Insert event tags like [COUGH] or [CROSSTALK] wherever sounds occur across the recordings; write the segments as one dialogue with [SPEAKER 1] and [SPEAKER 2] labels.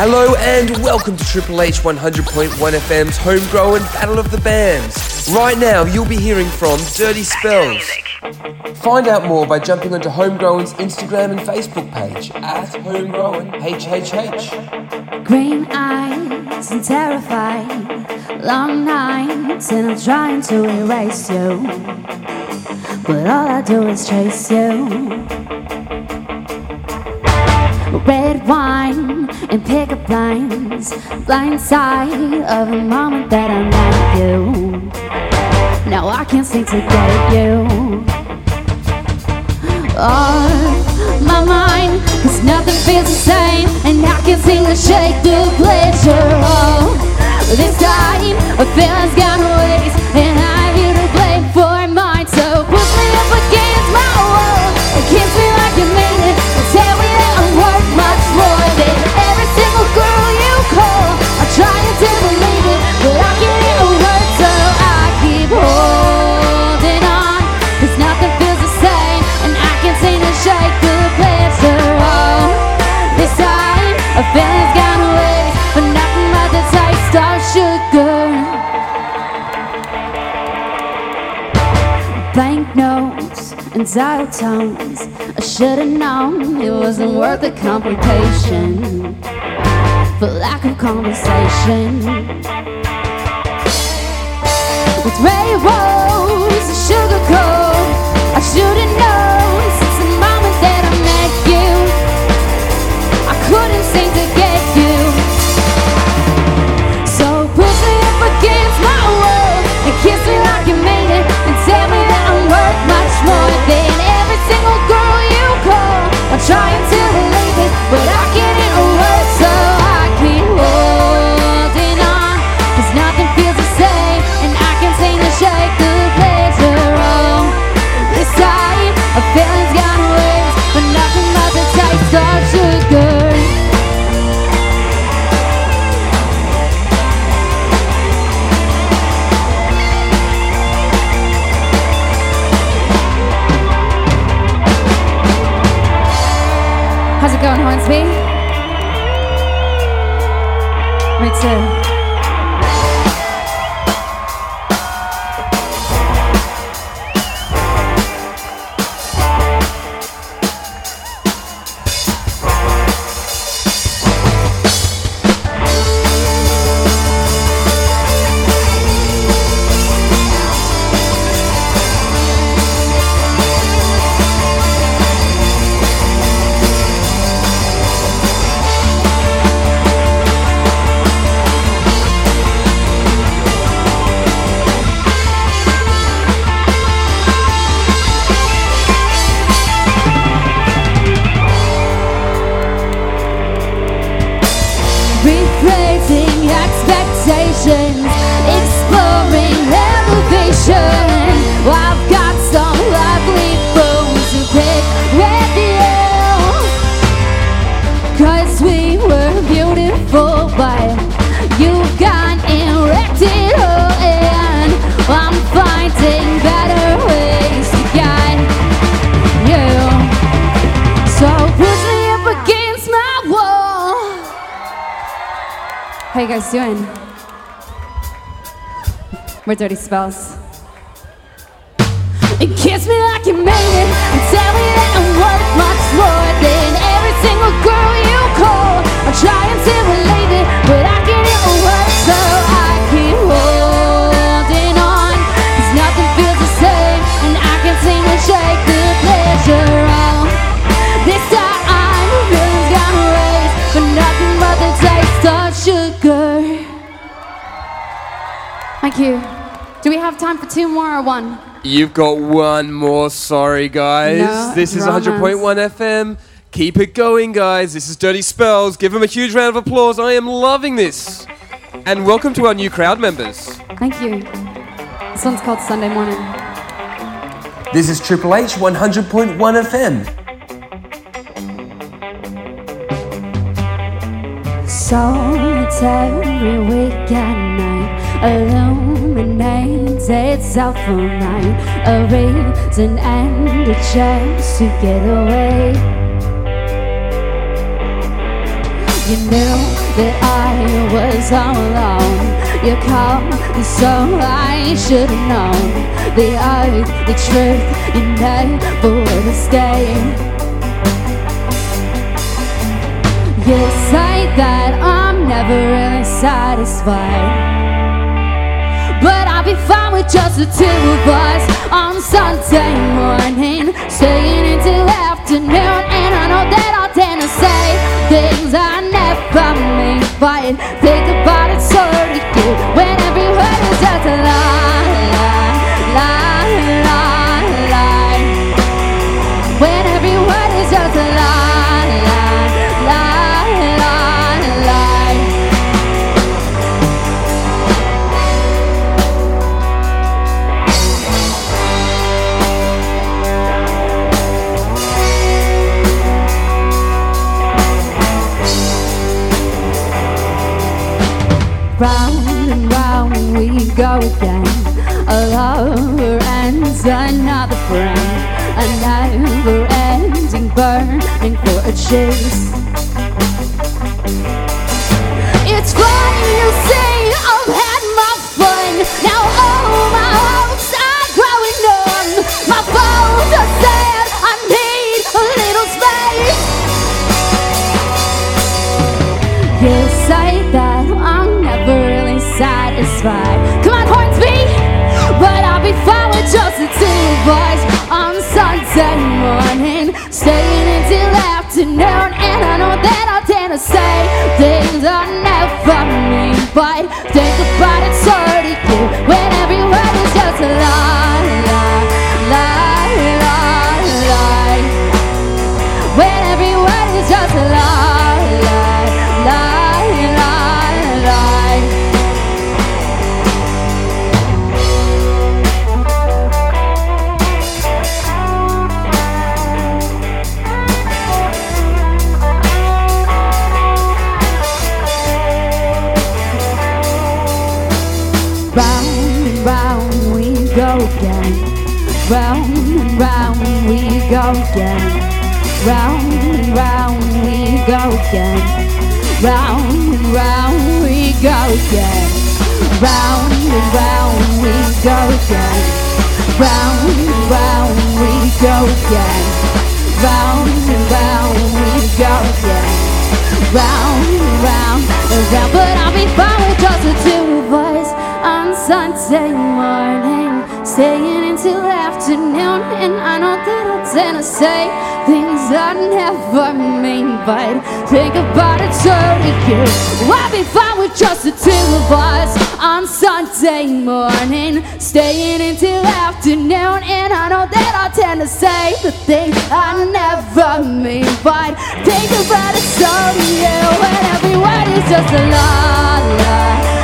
[SPEAKER 1] Hello and welcome to Triple H 100.1 FM's homegrown Battle of the Bands. Right now, you'll be hearing from Dirty Spells. Find out more by jumping onto Homegrown's Instagram and Facebook page at Homegrown HHH.
[SPEAKER 2] Green eyes and terrified, long nights, and I'm trying to erase you. But all I do is chase you. Red wine and pickup lines, blind side of a moment that I met you. Now I can't seem to get you off my mind, cause nothing feels the same, and I can't seem to shake the pleasure. Oh, this time, a feeling's gone waste, and I'm here to blame for mine. So Banknotes and dial tones. I should've known it wasn't worth the complication. For lack of conversation. With railroads and sugar coat, I should've known Hornsby? Me too. How you guys doing? We're Dirty Spells. And kiss me like you made it, and tell me that I'm worth much more than Thank you. Do we have time for two more or one?
[SPEAKER 1] You've got one more, sorry guys.
[SPEAKER 2] No
[SPEAKER 1] this is 100.1 FM. Keep it going, guys. This is Dirty Spells. Give them a huge round of applause. I am loving this. And welcome to our new crowd members.
[SPEAKER 2] Thank you. This one's called Sunday Morning.
[SPEAKER 1] This is Triple H 100.1 FM.
[SPEAKER 2] Solitary weekend night illuminates itself all night. A reason and a chance to get away. You knew that I was all alone. You called, so I should have known the earth, the truth. You never would stayed. You say that I'm never really satisfied. Fine with just the two of us on Sunday morning, staying until afternoon. And I know that I'll tend to say things I never mean, but think about it Round and round we go again. A lover ends another friend. A never ending burning for a chase. It's funny you say satisfied. Come on, Hornsby! But I'll be fine with just the two us on Sunday morning, staying until afternoon. And I know that I'll tend to say things I never we go again. Round and round we go again. Round and round we go again. Round and round we go again. Round and round we go again. Round and round we go again. Round and round and round, but I'll be fine with just the two of us on Sunday morning, staying until afternoon. And I know that I tend to say things I never mean, but think about it do you. I'll be fine with just the two of us on Sunday morning, staying until afternoon. And I know that I tend to say the things I never mean, but think about it do you. When every word is just a lie,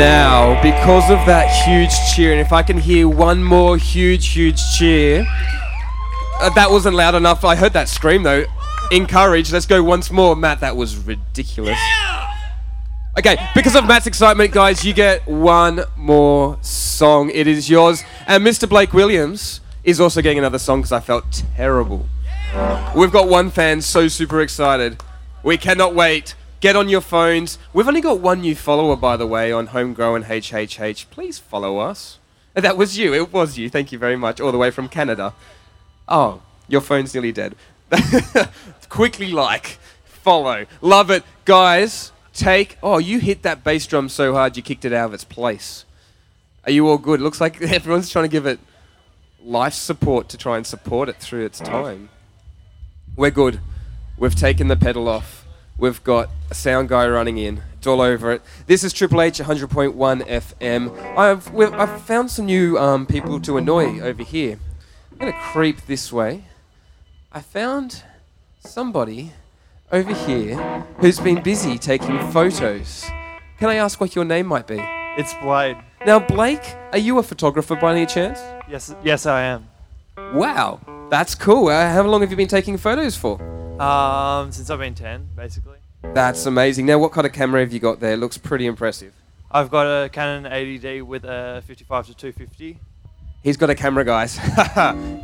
[SPEAKER 1] Now, because of that huge cheer, and if I can hear one more huge, huge cheer, uh, that wasn't loud enough. I heard that scream though. Encourage. Let's go once more, Matt. That was ridiculous. Okay, because of Matt's excitement, guys, you get one more song. It is yours, and Mr. Blake Williams is also getting another song because I felt terrible. We've got one fan so super excited. We cannot wait. Get on your phones. We've only got one new follower, by the way, on Homegrown HHH. Please follow us. That was you. It was you. Thank you very much. All the way from Canada. Oh, your phone's nearly dead. [LAUGHS] Quickly like, follow. Love it. Guys, take. Oh, you hit that bass drum so hard you kicked it out of its place. Are you all good? Looks like [LAUGHS] everyone's trying to give it life support to try and support it through its time. We're good. We've taken the pedal off. We've got a sound guy running in. It's all over it. This is Triple H 100.1 FM. I've, we've, I've found some new um, people to annoy over here. I'm going to creep this way. I found somebody over here who's been busy taking photos. Can I ask what your name might be?
[SPEAKER 3] It's Blade.
[SPEAKER 1] Now, Blake, are you a photographer by any chance?
[SPEAKER 3] Yes, yes, I am.
[SPEAKER 1] Wow, that's cool. Uh, how long have you been taking photos for?
[SPEAKER 3] Um, since I've been ten, basically.
[SPEAKER 1] That's amazing. Now, what kind of camera have you got there? looks pretty impressive.
[SPEAKER 3] I've got a Canon 80D with a 55 to 250.
[SPEAKER 1] He's got a camera, guys.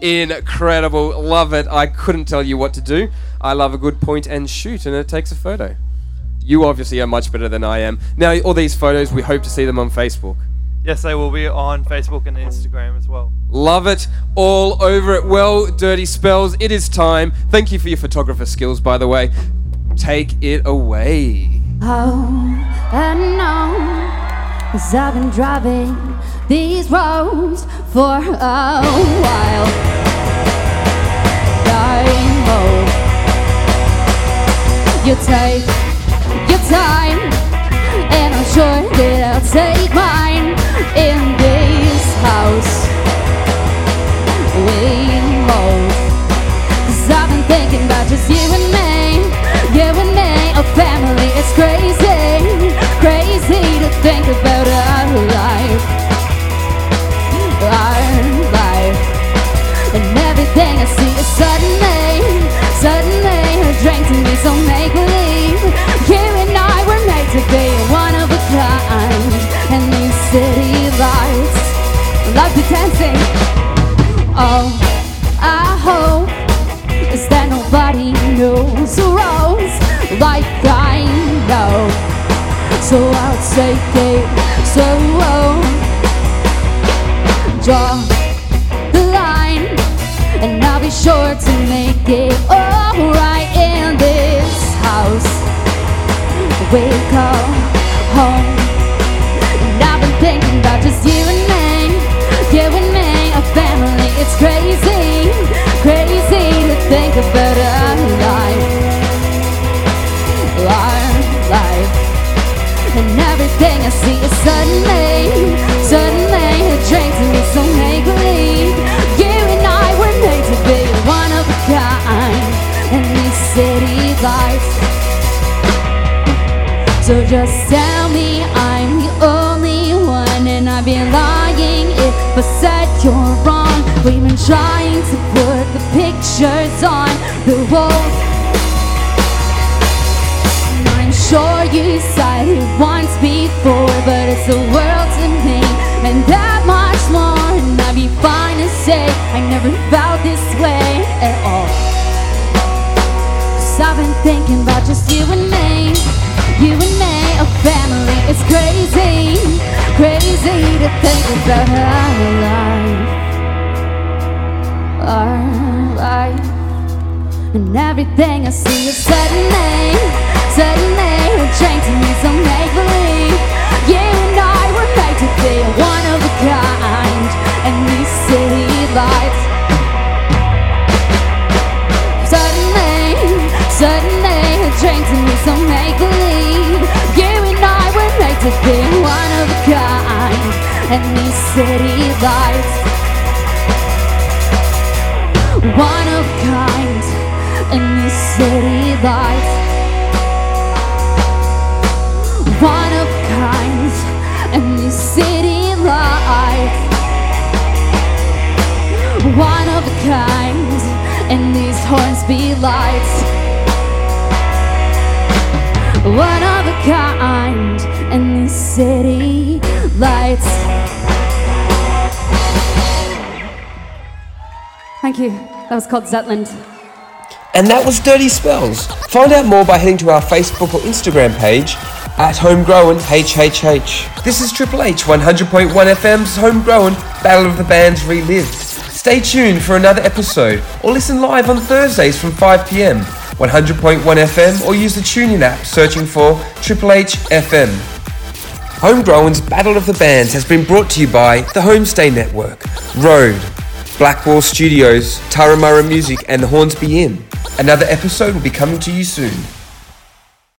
[SPEAKER 1] [LAUGHS] Incredible. Love it. I couldn't tell you what to do. I love a good point and shoot, and it takes a photo. You obviously are much better than I am. Now, all these photos, we hope to see them on Facebook.
[SPEAKER 3] Yes, they will be on Facebook and Instagram as well.
[SPEAKER 1] Love it. All over it. Well, Dirty Spells, it is time. Thank you for your photographer skills, by the way. Take it away.
[SPEAKER 2] Oh, I know, cause I've been driving these roads for a while. I know you take your time, and I'm sure that We call So just tell me I'm the only one And I'd be lying if I said you're wrong We've been trying to put the pictures on the walls and I'm sure you said it once before, but it's the world to me, and that much more. And I'd be fine to say I never felt this way at all. I've been thinking about just you and me, you and me, a family. It's crazy, crazy to think about our life, our life. And everything I see is suddenly, suddenly train to me, some make believe. You and I were made to be one and city lights. One of kind in these city lights. One of kind in these city lights. One of a kind in these Hornsby lights. One Thank you. That was called Zetland.
[SPEAKER 1] And that was Dirty Spells. Find out more by heading to our Facebook or Instagram page at Homegrown HHH. This is Triple H 100.1 FM's Homegrown Battle of the Bands Relived. Stay tuned for another episode or listen live on Thursdays from 5pm, 100.1 FM, or use the TuneIn app searching for Triple H FM. Homegrown's Battle of the Bands has been brought to you by the Homestay Network, Road, Blackwall Studios, Taramara Music, and the Hornsby Inn. Another episode will be coming to you soon.